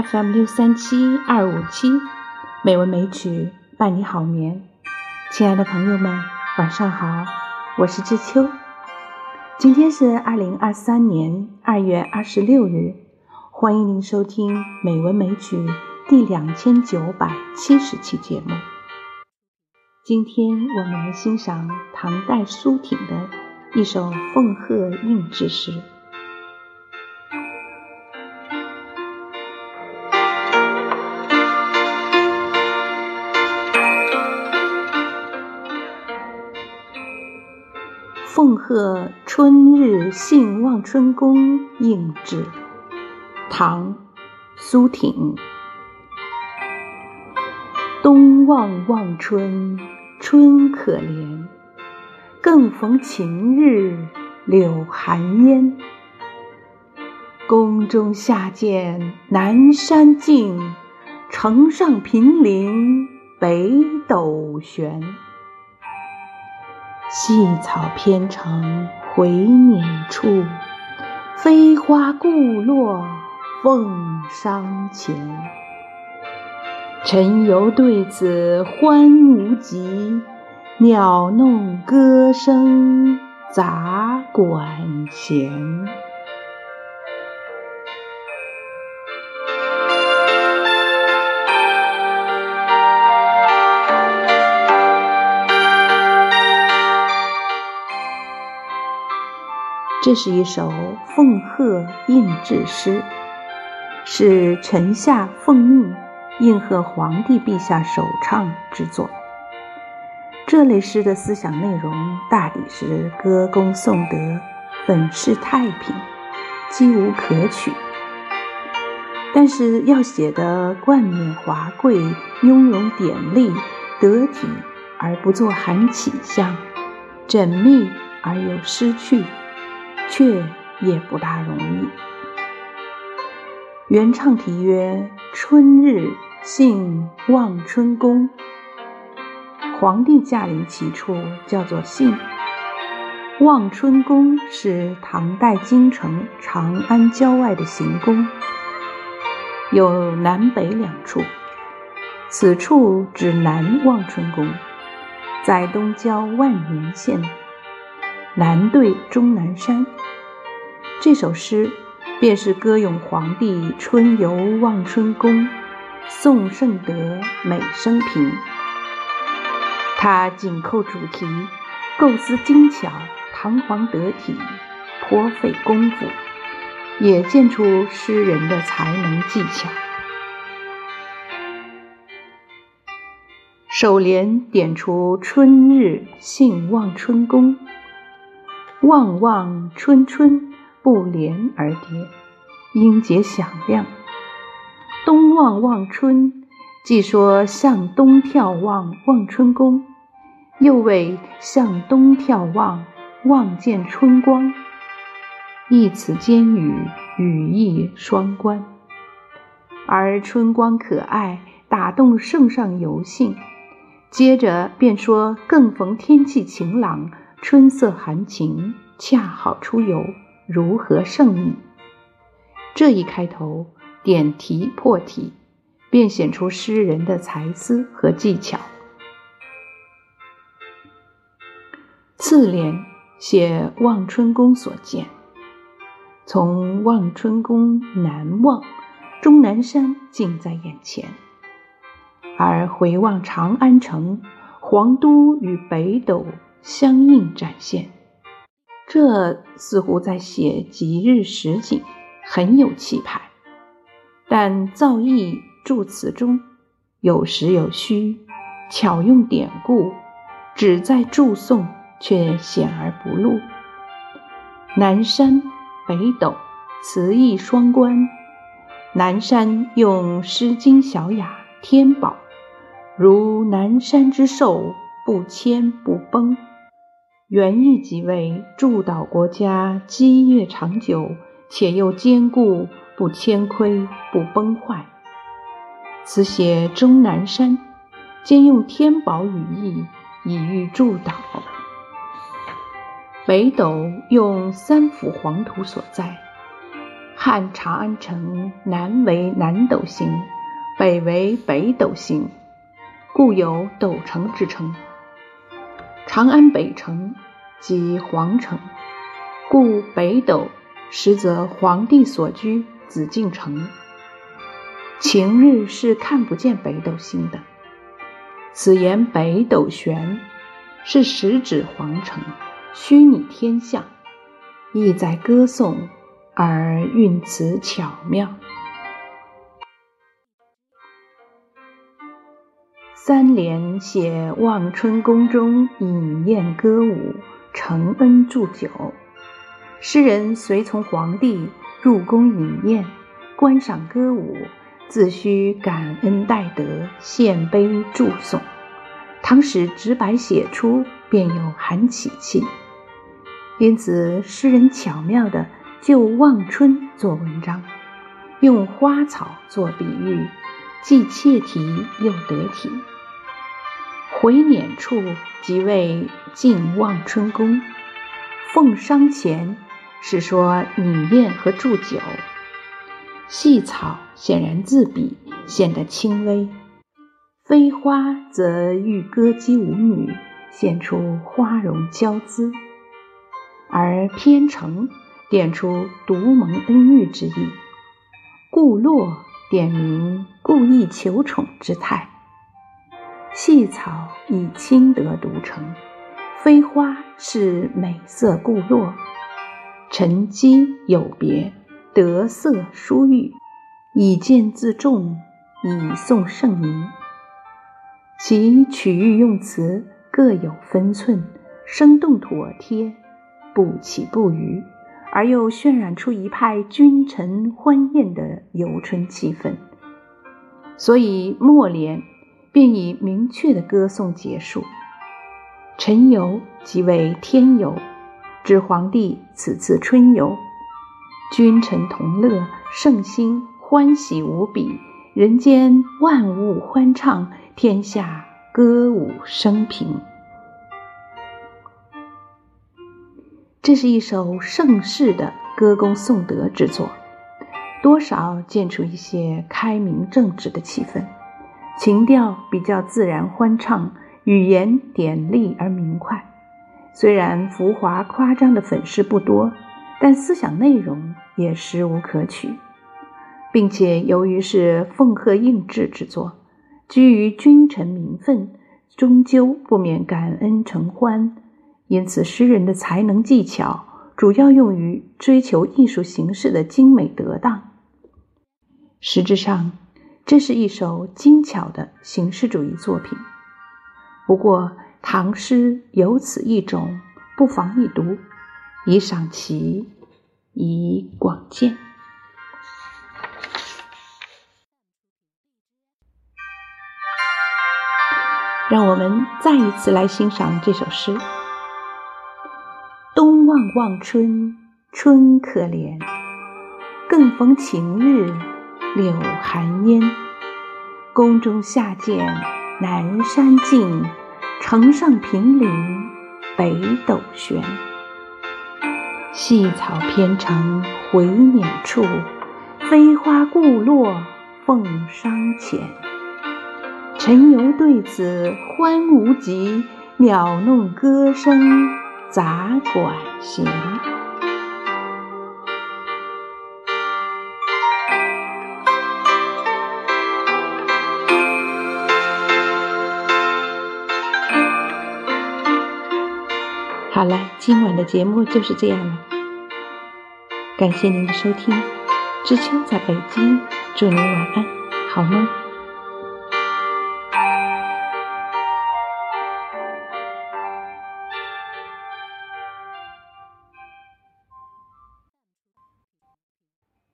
FM 六三七二五七，美文美曲伴你好眠。亲爱的朋友们，晚上好，我是知秋。今天是二零二三年二月二十六日，欢迎您收听《美文美曲》第两千九百七十期节目。今天我们来欣赏唐代苏挺的一首《奉鹤应制诗》。奉鹤春日信望春宫应制，唐·苏挺。东望望春，春可怜；更逢晴日，柳含烟。宫中下见南山尽，城上平林北斗悬。细草偏成回辇处，飞花故落凤裳前。晨游对此欢无极，鸟弄歌声杂管弦。这是一首奉鹤应制诗，是臣下奉命应和皇帝陛下首唱之作。这类诗的思想内容大抵是歌功颂德、粉饰太平，几无可取。但是要写得冠冕华贵、雍容典丽、得体而不做含起象，缜密而又失去。却也不大容易。原唱题曰：“春日幸望春宫。”皇帝驾临其处叫做幸。望春宫是唐代京城长安郊外的行宫，有南北两处。此处指南望春宫，在东郊万年县。南对终南山，这首诗便是歌咏皇帝春游望春宫，颂圣德美生平。它紧扣主题，构思精巧，堂皇得体，颇费功夫，也见出诗人的才能技巧。首联点出春日幸望春宫。望望春春，不连而叠，音节响亮。东望望春，既说向东眺望望春宫，又谓向东眺望望见春光，一词兼语，语义双关。而春光可爱，打动圣上游兴。接着便说更逢天气晴朗。春色含情，恰好出游，如何胜意？这一开头点题破题，便显出诗人的才思和技巧。次联写望春宫所见，从望春宫南望，终南山近在眼前；而回望长安城，皇都与北斗。相应展现，这似乎在写吉日实景，很有气派。但造诣助词中有实有虚，巧用典故，只在注颂，却显而不露。南山北斗，词意双关。南山用《诗经》小雅天宝，如南山之寿，不迁不崩。原意即为祝祷国家基业长久，且又坚固，不谦亏，不崩坏。此写终南山，兼用天宝语意，以喻祝祷。北斗用三幅黄土所在，汉长安城南为南斗星，北为北斗星，故有斗城之称。长安北城即皇城，故北斗实则皇帝所居紫禁城。晴日是看不见北斗星的。此言北斗玄，是实指皇城，虚拟天象，意在歌颂。而韵词巧妙。三联写望春宫中饮宴歌舞，承恩祝酒。诗人随从皇帝入宫饮宴，观赏歌舞，自须感恩戴德，献杯祝颂。唐史直白写出，便有含喜气。因此，诗人巧妙的。就望春做文章，用花草做比喻，既切题又得体。回辇处即为进望春宫，奉商前是说饮宴和祝酒。细草显然自比，显得轻微；飞花则欲歌姬舞女，显出花容娇姿，而偏成。点出独蒙恩遇之意，故落点明故意求宠之态。细草以清德独成，飞花是美色故落，沉积有别，得色殊郁，以见自重，以颂圣名。其取喻用词各有分寸，生动妥帖，不起不虞。而又渲染出一派君臣欢宴的游春气氛，所以末联便以明确的歌颂结束。晨游即为天游，指皇帝此次春游，君臣同乐，圣心欢喜无比，人间万物欢畅，天下歌舞升平。这是一首盛世的歌功颂德之作，多少见出一些开明正直的气氛，情调比较自然欢畅，语言典丽而明快。虽然浮华夸张的粉饰不多，但思想内容也实无可取，并且由于是奉贺应制之作，居于君臣名分，终究不免感恩承欢。因此，诗人的才能技巧主要用于追求艺术形式的精美得当。实质上，这是一首精巧的形式主义作品。不过，唐诗有此一种，不妨一读，以赏其，以广见。让我们再一次来欣赏这首诗。望望春，春可怜；更逢晴日，柳寒烟。宫中下见南山尽，城上平林北斗悬。细草偏成回辇处，飞花故落凤商前。晨游对此欢无极，鸟弄歌声杂管。行。好了，今晚的节目就是这样了。感谢您的收听，知秋在北京，祝您晚安，好梦。